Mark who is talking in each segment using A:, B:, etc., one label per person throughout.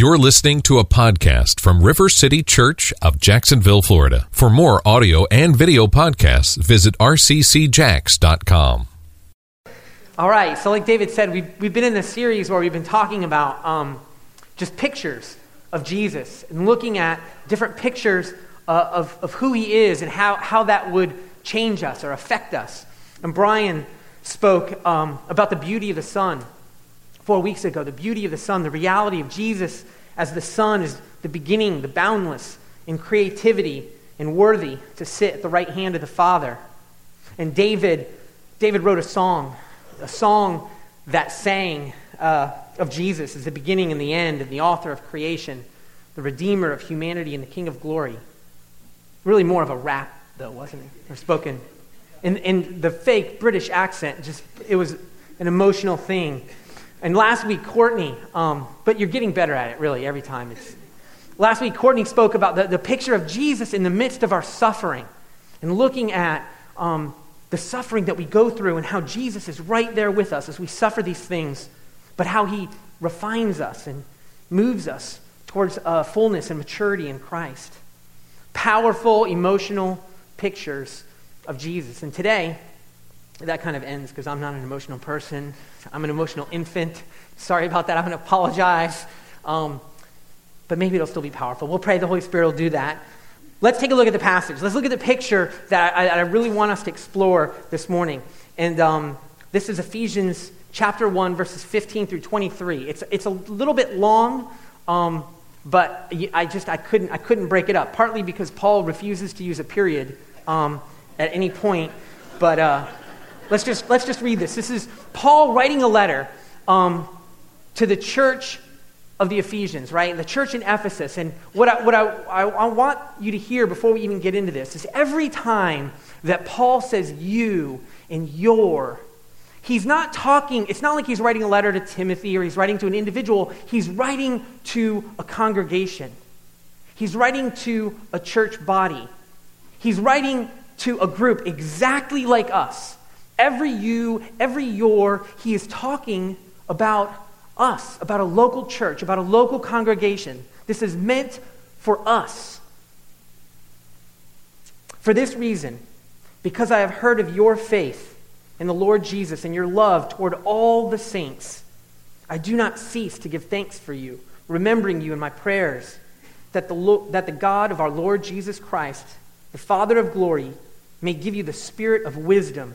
A: You're listening to a podcast from River City Church of Jacksonville, Florida. For more audio and video podcasts, visit rccjacks.com.
B: All right, so like David said, we've, we've been in this series where we've been talking about um, just pictures of Jesus and looking at different pictures uh, of, of who he is and how, how that would change us or affect us. And Brian spoke um, about the beauty of the Son four weeks ago the beauty of the Son, the reality of Jesus as the Son is the beginning, the boundless in creativity and worthy to sit at the right hand of the Father. And David, David wrote a song, a song that sang uh, of Jesus as the beginning and the end and the author of creation, the Redeemer of humanity and the King of glory. Really more of a rap, though, wasn't it? Or spoken. And, and the fake British accent, just, it was an emotional thing. And last week, Courtney, um, but you're getting better at it really every time. It's, last week, Courtney spoke about the, the picture of Jesus in the midst of our suffering and looking at um, the suffering that we go through and how Jesus is right there with us as we suffer these things, but how he refines us and moves us towards uh, fullness and maturity in Christ. Powerful, emotional pictures of Jesus. And today, that kind of ends because I'm not an emotional person. I'm an emotional infant. Sorry about that. I'm going to apologize. Um, but maybe it'll still be powerful. We'll pray the Holy Spirit will do that. Let's take a look at the passage. Let's look at the picture that I, I really want us to explore this morning. And um, this is Ephesians chapter 1, verses 15 through 23. It's, it's a little bit long, um, but I just I couldn't, I couldn't break it up, partly because Paul refuses to use a period um, at any point. But. Uh, Let's just, let's just read this. This is Paul writing a letter um, to the church of the Ephesians, right? The church in Ephesus. And what, I, what I, I, I want you to hear before we even get into this is every time that Paul says you and your, he's not talking, it's not like he's writing a letter to Timothy or he's writing to an individual, he's writing to a congregation. He's writing to a church body. He's writing to a group exactly like us every you, every your, he is talking about us, about a local church, about a local congregation. This is meant for us. For this reason, because I have heard of your faith in the Lord Jesus and your love toward all the saints, I do not cease to give thanks for you, remembering you in my prayers, that the, that the God of our Lord Jesus Christ, the Father of glory, may give you the spirit of wisdom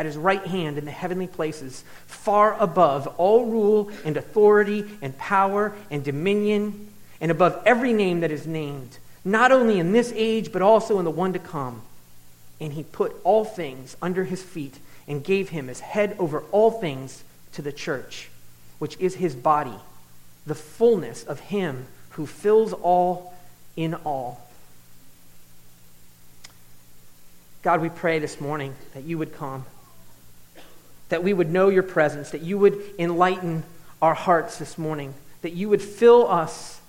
B: at his right hand in the heavenly places, far above all rule and authority and power and dominion, and above every name that is named, not only in this age, but also in the one to come. And he put all things under his feet and gave him as head over all things to the church, which is his body, the fullness of him who fills all in all. God, we pray this morning that you would come that we would know your presence, that you would enlighten our hearts this morning, that you would fill us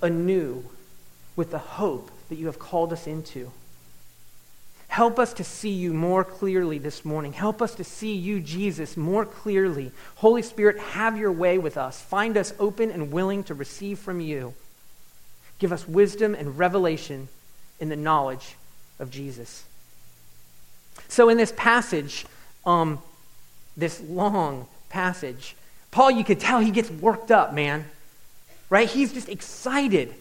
B: anew with the hope that you have called us into. Help us to see you more clearly this morning. Help us to see you, Jesus, more clearly. Holy Spirit, have your way with us. Find us open and willing to receive from you. Give us wisdom and revelation in the knowledge of Jesus. So, in this passage, um, this long passage. Paul, you could tell he gets worked up, man. Right? He's just excited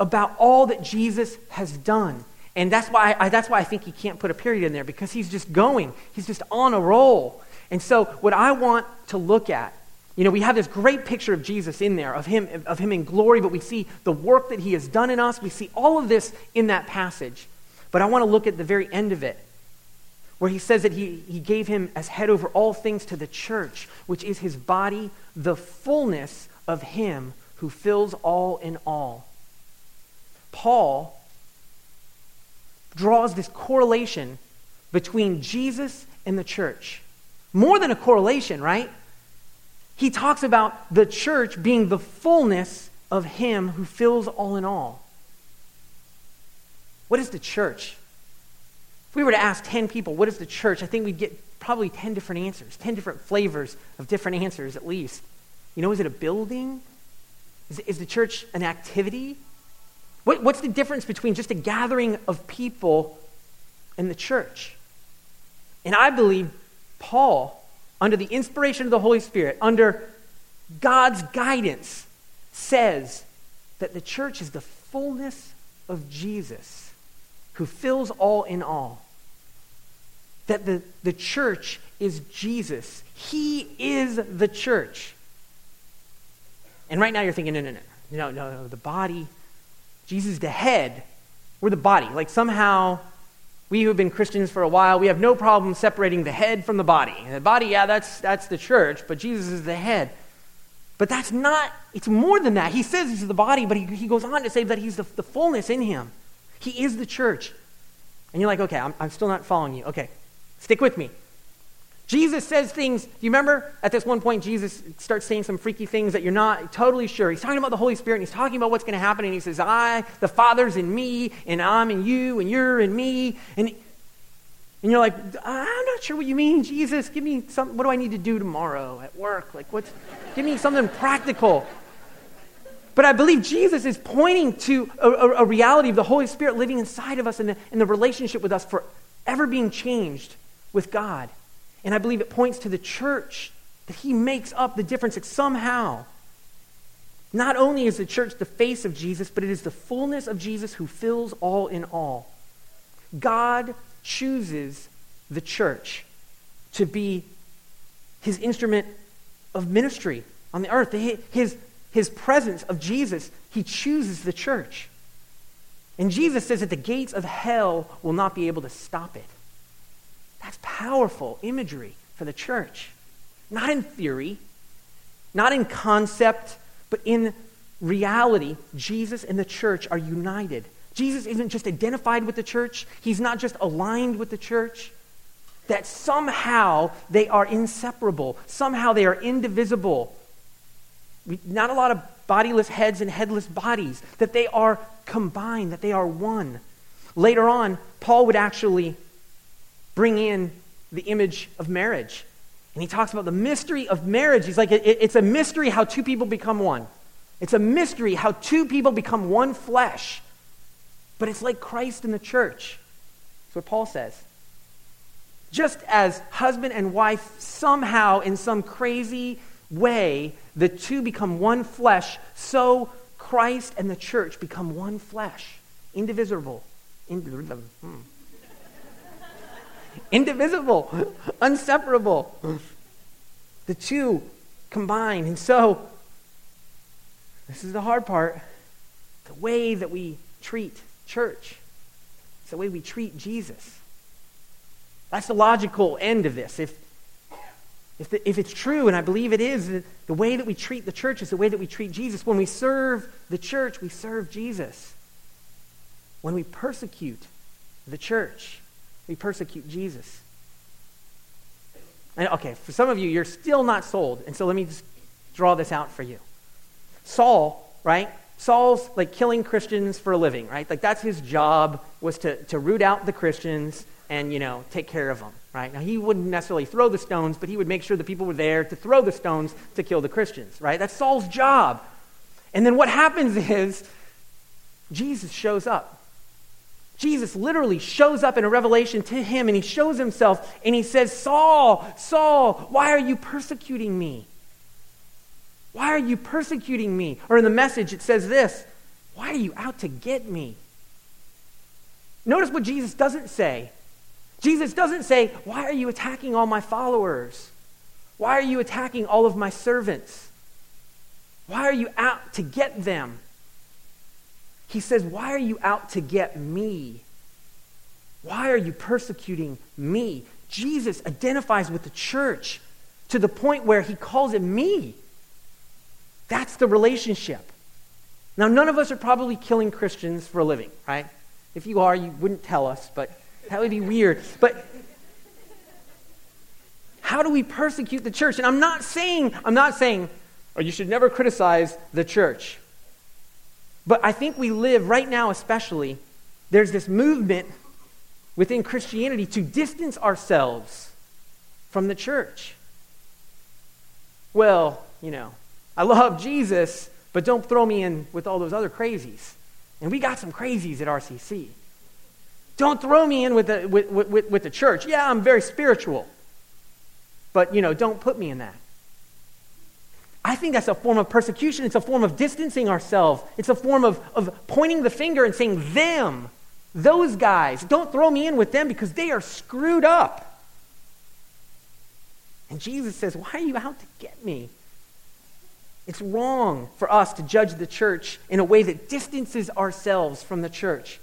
B: about all that Jesus has done. And that's why I, that's why I think he can't put a period in there because he's just going. He's just on a roll. And so what I want to look at, you know, we have this great picture of Jesus in there, of him, of him in glory, but we see the work that he has done in us. We see all of this in that passage. But I want to look at the very end of it where he says that he, he gave him as head over all things to the church, which is his body, the fullness of him who fills all in all. Paul draws this correlation between Jesus and the church. More than a correlation, right? He talks about the church being the fullness of Him who fills all in all. What is the church? We were to ask 10 people, what is the church? I think we'd get probably 10 different answers, 10 different flavors of different answers at least. You know, is it a building? Is, is the church an activity? What, what's the difference between just a gathering of people and the church? And I believe Paul, under the inspiration of the Holy Spirit, under God's guidance, says that the church is the fullness of Jesus who fills all in all. That the, the church is Jesus. He is the church. And right now you're thinking, no, no, no, no, no, no, the body, Jesus is the head. We're the body. Like somehow we who have been Christians for a while, we have no problem separating the head from the body. And the body, yeah, that's, that's the church, but Jesus is the head. But that's not, it's more than that. He says he's the body, but he, he goes on to say that he's the, the fullness in him. He is the church. And you're like, okay, I'm, I'm still not following you. Okay, stick with me. Jesus says things, do you remember at this one point, Jesus starts saying some freaky things that you're not totally sure. He's talking about the Holy Spirit and he's talking about what's going to happen. And he says, I, the Father's in me, and I'm in you, and you're in me. And, and you're like, I'm not sure what you mean, Jesus. Give me some, what do I need to do tomorrow at work? Like, what's, give me something practical. But I believe Jesus is pointing to a, a, a reality of the Holy Spirit living inside of us and the, and the relationship with us forever being changed with God. And I believe it points to the church that he makes up the difference somehow, not only is the church the face of Jesus, but it is the fullness of Jesus who fills all in all. God chooses the church to be his instrument of ministry on the earth. His, his presence of Jesus, he chooses the church. And Jesus says that the gates of hell will not be able to stop it. That's powerful imagery for the church. Not in theory, not in concept, but in reality. Jesus and the church are united. Jesus isn't just identified with the church, he's not just aligned with the church. That somehow they are inseparable, somehow they are indivisible not a lot of bodiless heads and headless bodies, that they are combined, that they are one. Later on, Paul would actually bring in the image of marriage. And he talks about the mystery of marriage. He's like, it, it's a mystery how two people become one. It's a mystery how two people become one flesh. But it's like Christ in the church. That's what Paul says. Just as husband and wife somehow, in some crazy way, the two become one flesh, so Christ and the church become one flesh, indivisible. Indivisible. Hmm. Indivisible, inseparable. The two combined. And so, this is the hard part. The way that we treat church, it's the way we treat Jesus. That's the logical end of this. If if, the, if it's true, and I believe it is, the way that we treat the church is the way that we treat Jesus. When we serve the church, we serve Jesus. When we persecute the church, we persecute Jesus. And, okay, for some of you, you're still not sold, and so let me just draw this out for you. Saul, right? Saul's like killing Christians for a living, right? Like that's his job was to, to root out the Christians and, you know, take care of them right? Now, he wouldn't necessarily throw the stones, but he would make sure the people were there to throw the stones to kill the Christians, right? That's Saul's job. And then what happens is Jesus shows up. Jesus literally shows up in a revelation to him and he shows himself and he says, Saul, Saul, why are you persecuting me? Why are you persecuting me? Or in the message, it says this Why are you out to get me? Notice what Jesus doesn't say. Jesus doesn't say, Why are you attacking all my followers? Why are you attacking all of my servants? Why are you out to get them? He says, Why are you out to get me? Why are you persecuting me? Jesus identifies with the church to the point where he calls it me. That's the relationship. Now, none of us are probably killing Christians for a living, right? If you are, you wouldn't tell us, but that would be weird. But how do we persecute the church? And I'm not saying, I'm not saying, or you should never criticize the church. But I think we live right now, especially, there's this movement within Christianity to distance ourselves from the church. Well, you know, I love Jesus, but don't throw me in with all those other crazies. And we got some crazies at RCC. Don't throw me in with the, with, with, with the church. Yeah, I'm very spiritual. But, you know, don't put me in that. I think that's a form of persecution. It's a form of distancing ourselves. It's a form of, of pointing the finger and saying, them, those guys, don't throw me in with them because they are screwed up. And Jesus says, Why are you out to get me? It's wrong for us to judge the church in a way that distances ourselves from the church.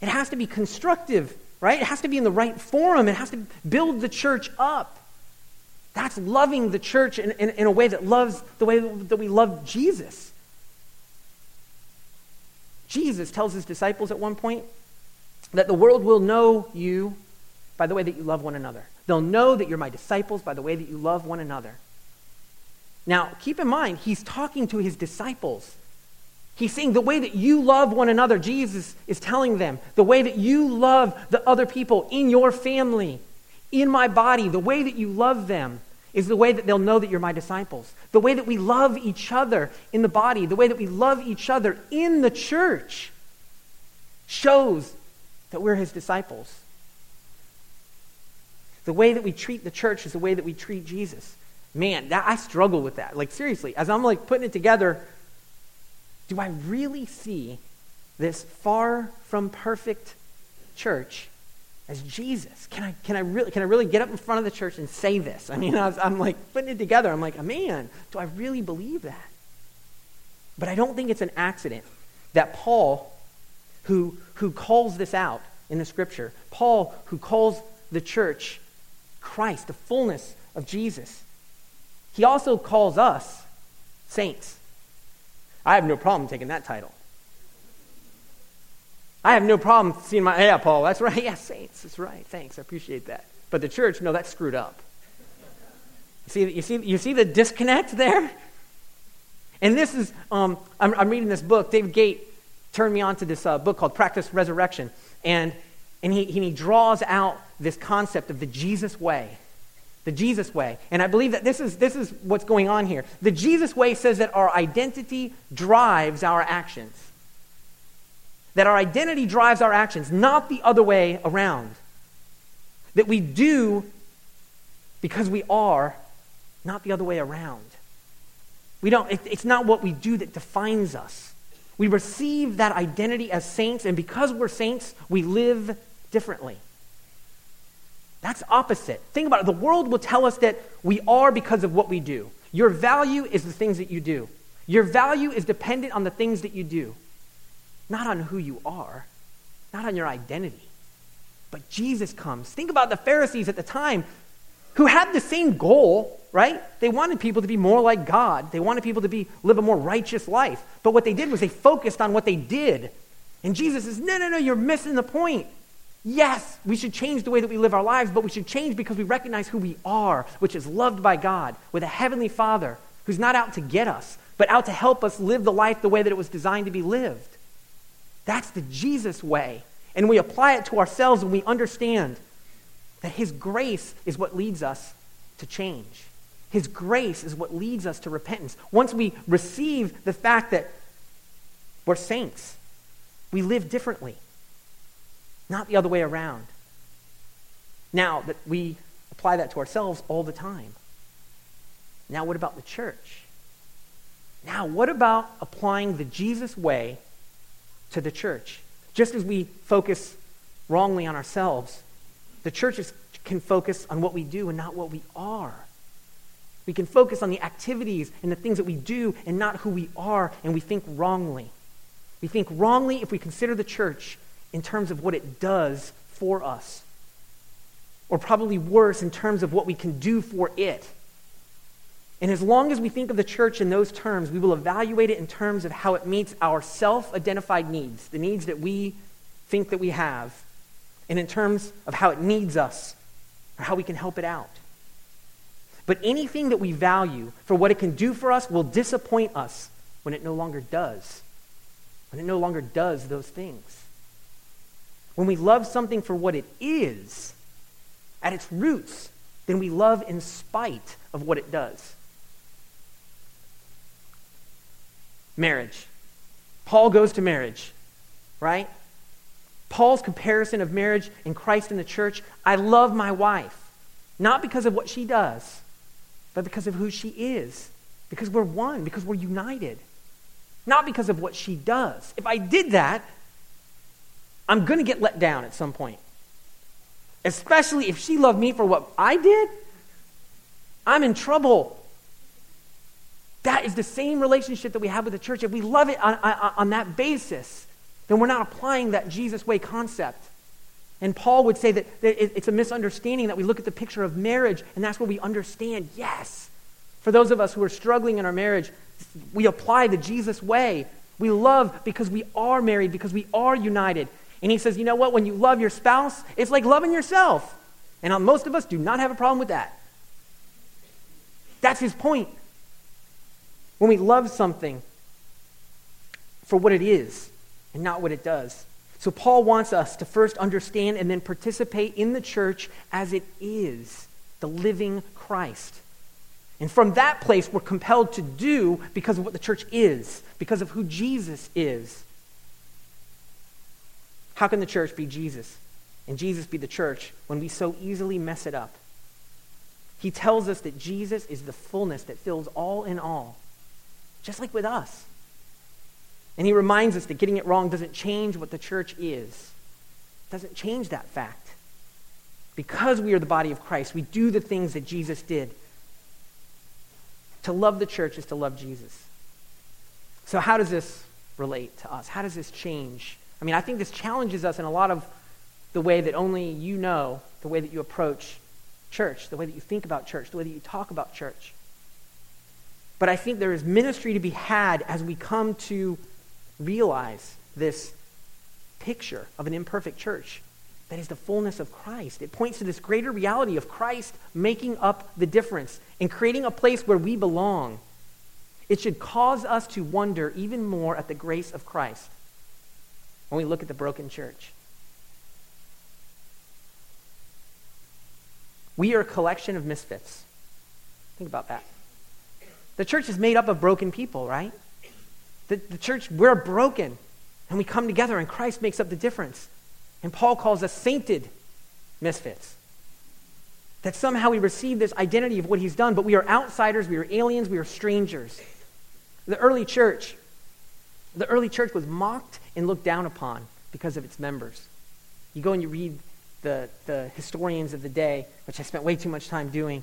B: It has to be constructive, right? It has to be in the right forum. It has to build the church up. That's loving the church in, in, in a way that loves the way that we love Jesus. Jesus tells his disciples at one point that the world will know you by the way that you love one another. They'll know that you're my disciples by the way that you love one another. Now, keep in mind, he's talking to his disciples. He's saying the way that you love one another, Jesus is telling them, the way that you love the other people in your family, in my body, the way that you love them is the way that they'll know that you're my disciples. The way that we love each other in the body, the way that we love each other in the church shows that we're his disciples. The way that we treat the church is the way that we treat Jesus man, that, I struggle with that. Like, seriously, as I'm like putting it together, do I really see this far from perfect church as Jesus? Can I, can I, really, can I really get up in front of the church and say this? I mean, I am like putting it together. I'm like, man, do I really believe that? But I don't think it's an accident that Paul, who, who calls this out in the scripture, Paul, who calls the church Christ, the fullness of Jesus, he also calls us saints. I have no problem taking that title. I have no problem seeing my, yeah, Paul, that's right. Yeah, saints, that's right. Thanks, I appreciate that. But the church, no, that's screwed up. See, you see, you see the disconnect there? And this is, um, I'm, I'm, reading this book. David Gate turned me on to this uh, book called Practice Resurrection. And, and he, he draws out this concept of the Jesus way the Jesus way. And I believe that this is, this is what's going on here. The Jesus way says that our identity drives our actions. That our identity drives our actions, not the other way around. That we do because we are, not the other way around. We don't, it, it's not what we do that defines us. We receive that identity as saints, and because we're saints, we live differently. That's opposite. Think about it. The world will tell us that we are because of what we do. Your value is the things that you do. Your value is dependent on the things that you do, not on who you are, not on your identity. But Jesus comes. Think about the Pharisees at the time who had the same goal, right? They wanted people to be more like God. They wanted people to be live a more righteous life. But what they did was they focused on what they did. And Jesus says, "No, no, no, you're missing the point. Yes, we should change the way that we live our lives, but we should change because we recognize who we are, which is loved by God, with a heavenly Father who's not out to get us, but out to help us live the life the way that it was designed to be lived. That's the Jesus way. And we apply it to ourselves and we understand that His grace is what leads us to change. His grace is what leads us to repentance. Once we receive the fact that we're saints, we live differently not the other way around. Now that we apply that to ourselves all the time. Now, what about the church? Now, what about applying the Jesus way to the church? Just as we focus wrongly on ourselves, the churches can focus on what we do and not what we are. We can focus on the activities and the things that we do and not who we are, and we think wrongly. We think wrongly if we consider the church in terms of what it does for us, or probably worse, in terms of what we can do for it. And as long as we think of the church in those terms, we will evaluate it in terms of how it meets our self identified needs, the needs that we think that we have, and in terms of how it needs us or how we can help it out. But anything that we value for what it can do for us will disappoint us when it no longer does. When it no longer does those things. When we love something for what it is, at its roots, then we love in spite of what it does. Marriage. Paul goes to marriage, right? Paul's comparison of marriage and Christ in the church I love my wife, not because of what she does, but because of who she is. Because we're one, because we're united. Not because of what she does. If I did that, I'm going to get let down at some point. Especially if she loved me for what I did, I'm in trouble. That is the same relationship that we have with the church. If we love it on, on, on that basis, then we're not applying that Jesus way concept. And Paul would say that, that it's a misunderstanding that we look at the picture of marriage and that's where we understand, yes. For those of us who are struggling in our marriage, we apply the Jesus way. We love because we are married, because we are united. And he says, you know what? When you love your spouse, it's like loving yourself. And uh, most of us do not have a problem with that. That's his point. When we love something for what it is and not what it does. So, Paul wants us to first understand and then participate in the church as it is the living Christ. And from that place, we're compelled to do because of what the church is, because of who Jesus is. How can the church be Jesus and Jesus be the church when we so easily mess it up? He tells us that Jesus is the fullness that fills all in all, just like with us. And he reminds us that getting it wrong doesn't change what the church is. It doesn't change that fact. Because we are the body of Christ, we do the things that Jesus did. To love the church is to love Jesus. So, how does this relate to us? How does this change? I mean, I think this challenges us in a lot of the way that only you know, the way that you approach church, the way that you think about church, the way that you talk about church. But I think there is ministry to be had as we come to realize this picture of an imperfect church that is the fullness of Christ. It points to this greater reality of Christ making up the difference and creating a place where we belong. It should cause us to wonder even more at the grace of Christ when we look at the broken church. We are a collection of misfits. Think about that. The church is made up of broken people, right? The, the church, we're broken. And we come together, and Christ makes up the difference. And Paul calls us sainted misfits. That somehow we receive this identity of what he's done, but we are outsiders, we are aliens, we are strangers. The early church, the early church was mocked and looked down upon because of its members. You go and you read the, the historians of the day, which I spent way too much time doing,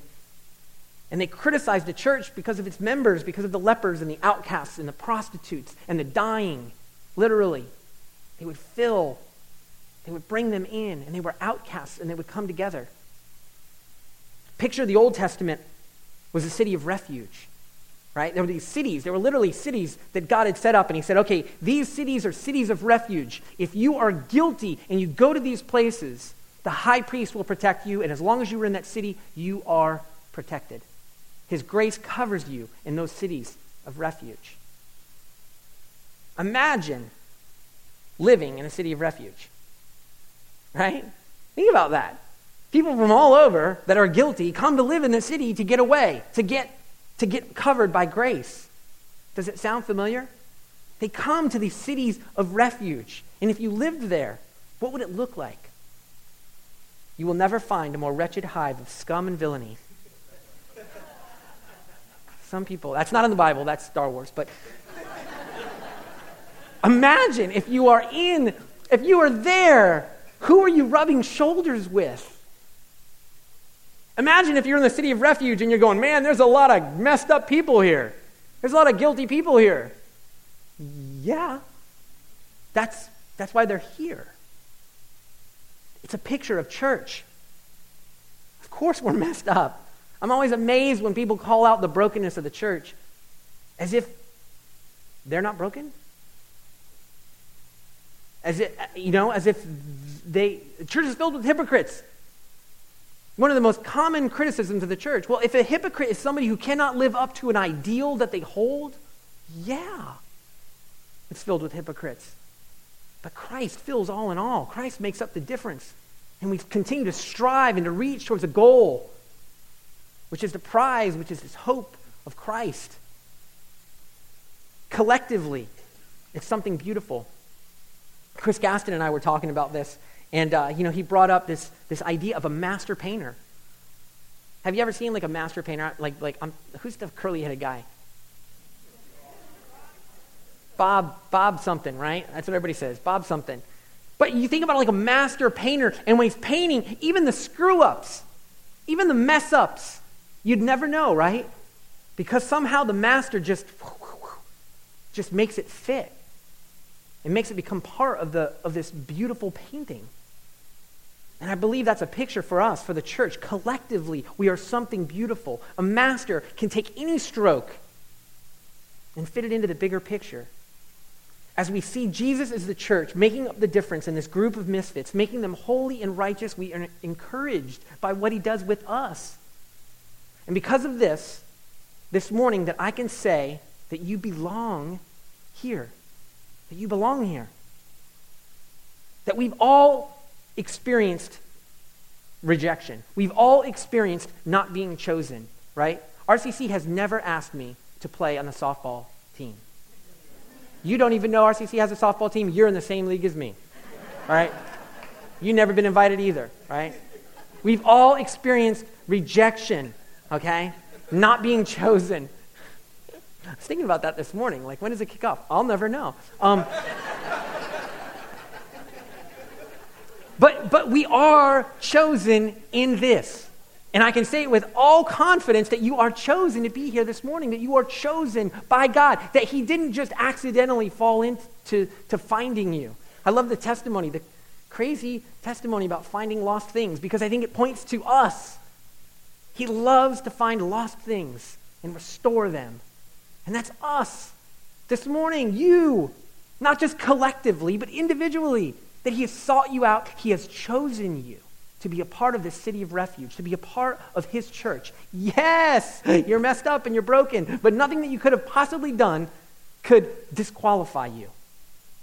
B: and they criticized the church because of its members, because of the lepers and the outcasts and the prostitutes and the dying, literally. They would fill, they would bring them in, and they were outcasts, and they would come together. Picture the Old Testament was a city of refuge, right? There were these cities, there were literally cities that God had set up, and He said, okay, these cities are cities of refuge. If you are guilty and you go to these places, the high priest will protect you, and as long as you are in that city, you are protected. His grace covers you in those cities of refuge. Imagine living in a city of refuge. Right? Think about that. People from all over that are guilty come to live in the city to get away, to get, to get covered by grace. Does it sound familiar? They come to these cities of refuge. And if you lived there, what would it look like? You will never find a more wretched hive of scum and villainy some people, that's not in the Bible, that's Star Wars, but imagine if you are in, if you are there, who are you rubbing shoulders with? Imagine if you're in the city of refuge and you're going, man, there's a lot of messed up people here. There's a lot of guilty people here. Yeah. That's, that's why they're here. It's a picture of church. Of course, we're messed up. I'm always amazed when people call out the brokenness of the church as if they're not broken. As if, you know, as if they, the church is filled with hypocrites. One of the most common criticisms of the church well, if a hypocrite is somebody who cannot live up to an ideal that they hold, yeah, it's filled with hypocrites. But Christ fills all in all. Christ makes up the difference. And we continue to strive and to reach towards a goal, which is the prize, which is this hope of Christ. Collectively, it's something beautiful. Chris Gaston and I were talking about this, and uh, you know, he brought up this, this idea of a master painter. Have you ever seen like a master painter? Like, like um, who's the curly-headed guy? Bob, Bob something, right? That's what everybody says. Bob something. But you think about like a master painter, and when he's painting, even the screw ups, even the mess ups, you'd never know, right? Because somehow the master just, just makes it fit. It makes it become part of, the, of this beautiful painting. And I believe that's a picture for us, for the church. Collectively, we are something beautiful. A master can take any stroke and fit it into the bigger picture as we see Jesus as the church making up the difference in this group of misfits, making them holy and righteous, we are encouraged by what he does with us. And because of this, this morning, that I can say that you belong here, that you belong here, that we've all experienced rejection, we've all experienced not being chosen, right? RCC has never asked me to play on the softball team. You don't even know RCC has a softball team. You're in the same league as me. All right? You've never been invited either, right? We've all experienced rejection, okay? Not being chosen. I was thinking about that this morning. Like, when does it kick off? I'll never know. Um, but, but we are chosen in this. And I can say it with all confidence that you are chosen to be here this morning, that you are chosen by God, that He didn't just accidentally fall into to finding you. I love the testimony, the crazy testimony about finding lost things, because I think it points to us. He loves to find lost things and restore them. And that's us. This morning, you, not just collectively, but individually, that He has sought you out, He has chosen you to be a part of this city of refuge, to be a part of his church. Yes, you're messed up and you're broken, but nothing that you could have possibly done could disqualify you.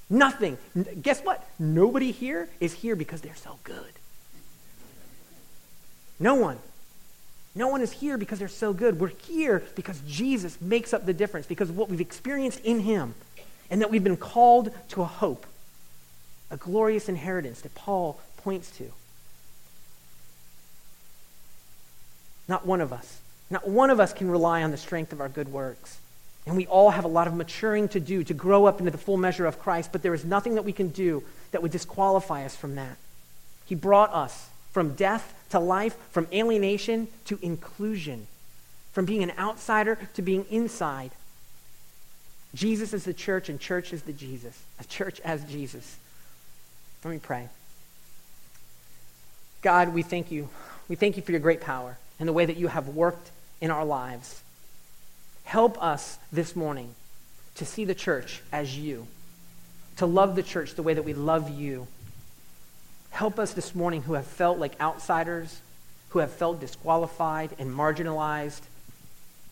B: Nothing. Guess what? Nobody here is here because they're so good. No one. No one is here because they're so good. We're here because Jesus makes up the difference, because of what we've experienced in him, and that we've been called to a hope, a glorious inheritance that Paul points to. Not one of us. Not one of us can rely on the strength of our good works. And we all have a lot of maturing to do to grow up into the full measure of Christ, but there is nothing that we can do that would disqualify us from that. He brought us from death to life, from alienation to inclusion, from being an outsider to being inside. Jesus is the church, and church is the Jesus. A church as Jesus. Let me pray. God, we thank you. We thank you for your great power and the way that you have worked in our lives. Help us this morning to see the church as you, to love the church the way that we love you. Help us this morning who have felt like outsiders, who have felt disqualified and marginalized.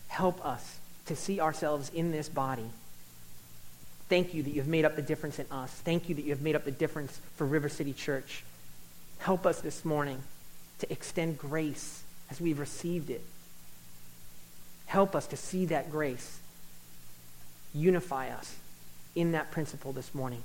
B: Help us to see ourselves in this body. Thank you that you've made up the difference in us. Thank you that you have made up the difference for River City Church. Help us this morning to extend grace as we've received it. Help us to see that grace. Unify us in that principle this morning.